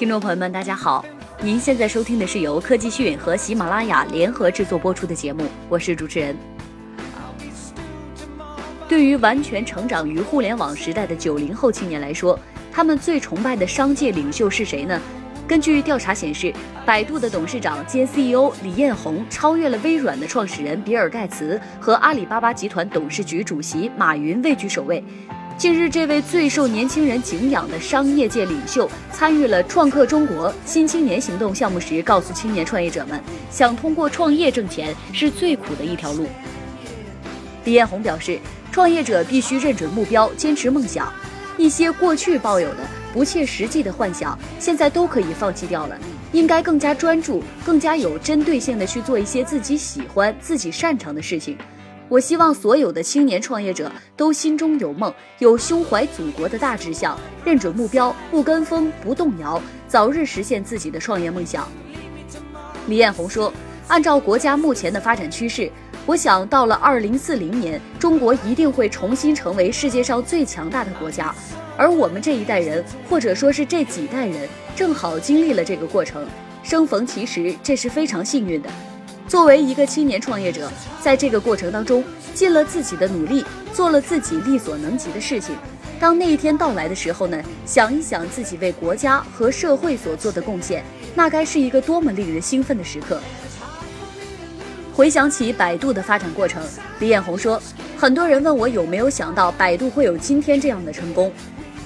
听众朋友们，大家好，您现在收听的是由科技讯和喜马拉雅联合制作播出的节目，我是主持人。对于完全成长于互联网时代的九零后青年来说，他们最崇拜的商界领袖是谁呢？根据调查显示，百度的董事长兼 CEO 李彦宏超越了微软的创始人比尔·盖茨和阿里巴巴集团董事局主席马云位居首位。近日，这位最受年轻人敬仰的商业界领袖参与了创客中国新青年行动项目时，告诉青年创业者们，想通过创业挣钱是最苦的一条路。李彦宏表示，创业者必须认准目标，坚持梦想，一些过去抱有的。不切实际的幻想，现在都可以放弃掉了。应该更加专注，更加有针对性的去做一些自己喜欢、自己擅长的事情。我希望所有的青年创业者都心中有梦，有胸怀祖国的大志向，认准目标，不跟风，不动摇，早日实现自己的创业梦想。李彦宏说：“按照国家目前的发展趋势，我想到了二零四零年，中国一定会重新成为世界上最强大的国家。”而我们这一代人，或者说是这几代人，正好经历了这个过程，生逢其时，这是非常幸运的。作为一个青年创业者，在这个过程当中，尽了自己的努力，做了自己力所能及的事情。当那一天到来的时候呢，想一想自己为国家和社会所做的贡献，那该是一个多么令人兴奋的时刻。回想起百度的发展过程，李彦宏说，很多人问我有没有想到百度会有今天这样的成功。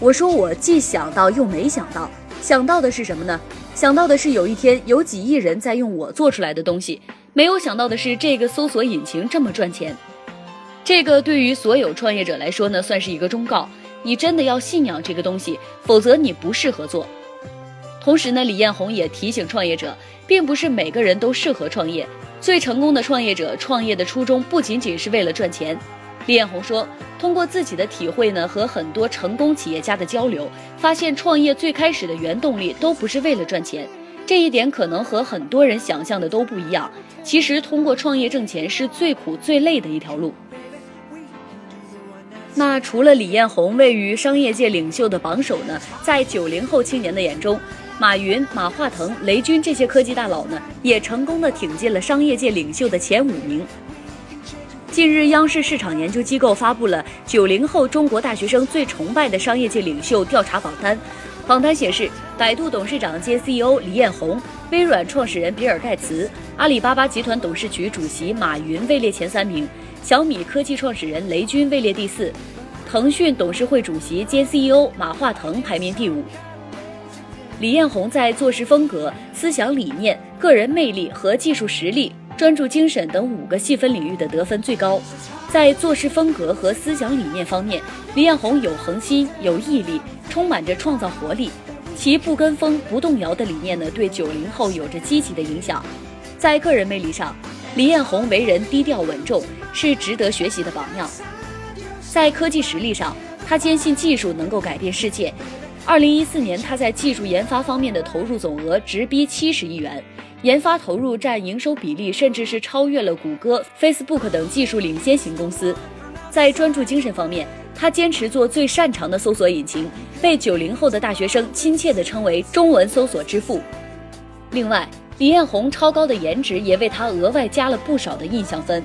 我说我既想到又没想到，想到的是什么呢？想到的是有一天有几亿人在用我做出来的东西，没有想到的是这个搜索引擎这么赚钱。这个对于所有创业者来说呢，算是一个忠告：你真的要信仰这个东西，否则你不适合做。同时呢，李彦宏也提醒创业者，并不是每个人都适合创业，最成功的创业者创业的初衷不仅仅是为了赚钱。李彦宏说：“通过自己的体会呢，和很多成功企业家的交流，发现创业最开始的原动力都不是为了赚钱。这一点可能和很多人想象的都不一样。其实，通过创业挣钱是最苦最累的一条路。那除了李彦宏位于商业界领袖的榜首呢，在九零后青年的眼中，马云、马化腾、雷军这些科技大佬呢，也成功的挺进了商业界领袖的前五名。”近日，央视市场研究机构发布了九零后中国大学生最崇拜的商业界领袖调查榜单。榜单显示，百度董事长兼 CEO 李彦宏、微软创始人比尔·盖茨、阿里巴巴集团董事局主席马云位列前三名，小米科技创始人雷军位列第四，腾讯董事会主席兼 CEO 马化腾排名第五。李彦宏在做事风格、思想理念、个人魅力和技术实力。专注精神等五个细分领域的得分最高，在做事风格和思想理念方面，李彦宏有恒心、有毅力，充满着创造活力。其不跟风、不动摇的理念呢，对九零后有着积极的影响。在个人魅力上，李彦宏为人低调稳重，是值得学习的榜样。在科技实力上，他坚信技术能够改变世界。二零一四年，他在技术研发方面的投入总额直逼七十亿元。研发投入占营收比例，甚至是超越了谷歌、Facebook 等技术领先型公司。在专注精神方面，他坚持做最擅长的搜索引擎，被九零后的大学生亲切地称为“中文搜索之父”。另外，李彦宏超高的颜值也为他额外加了不少的印象分。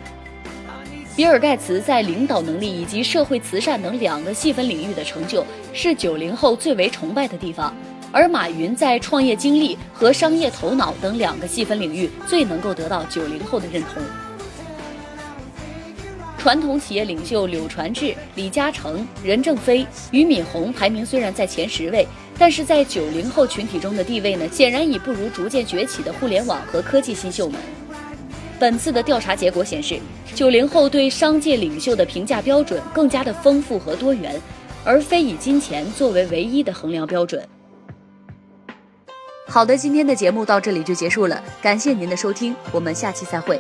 比尔·盖茨在领导能力以及社会慈善等两个细分领域的成就，是九零后最为崇拜的地方。而马云在创业经历和商业头脑等两个细分领域最能够得到九零后的认同。传统企业领袖柳传志、李嘉诚、任正非、俞敏洪排名虽然在前十位，但是在九零后群体中的地位呢，显然已不如逐渐崛起的互联网和科技新秀们。本次的调查结果显示，九零后对商界领袖的评价标准更加的丰富和多元，而非以金钱作为唯一的衡量标准。好的，今天的节目到这里就结束了，感谢您的收听，我们下期再会。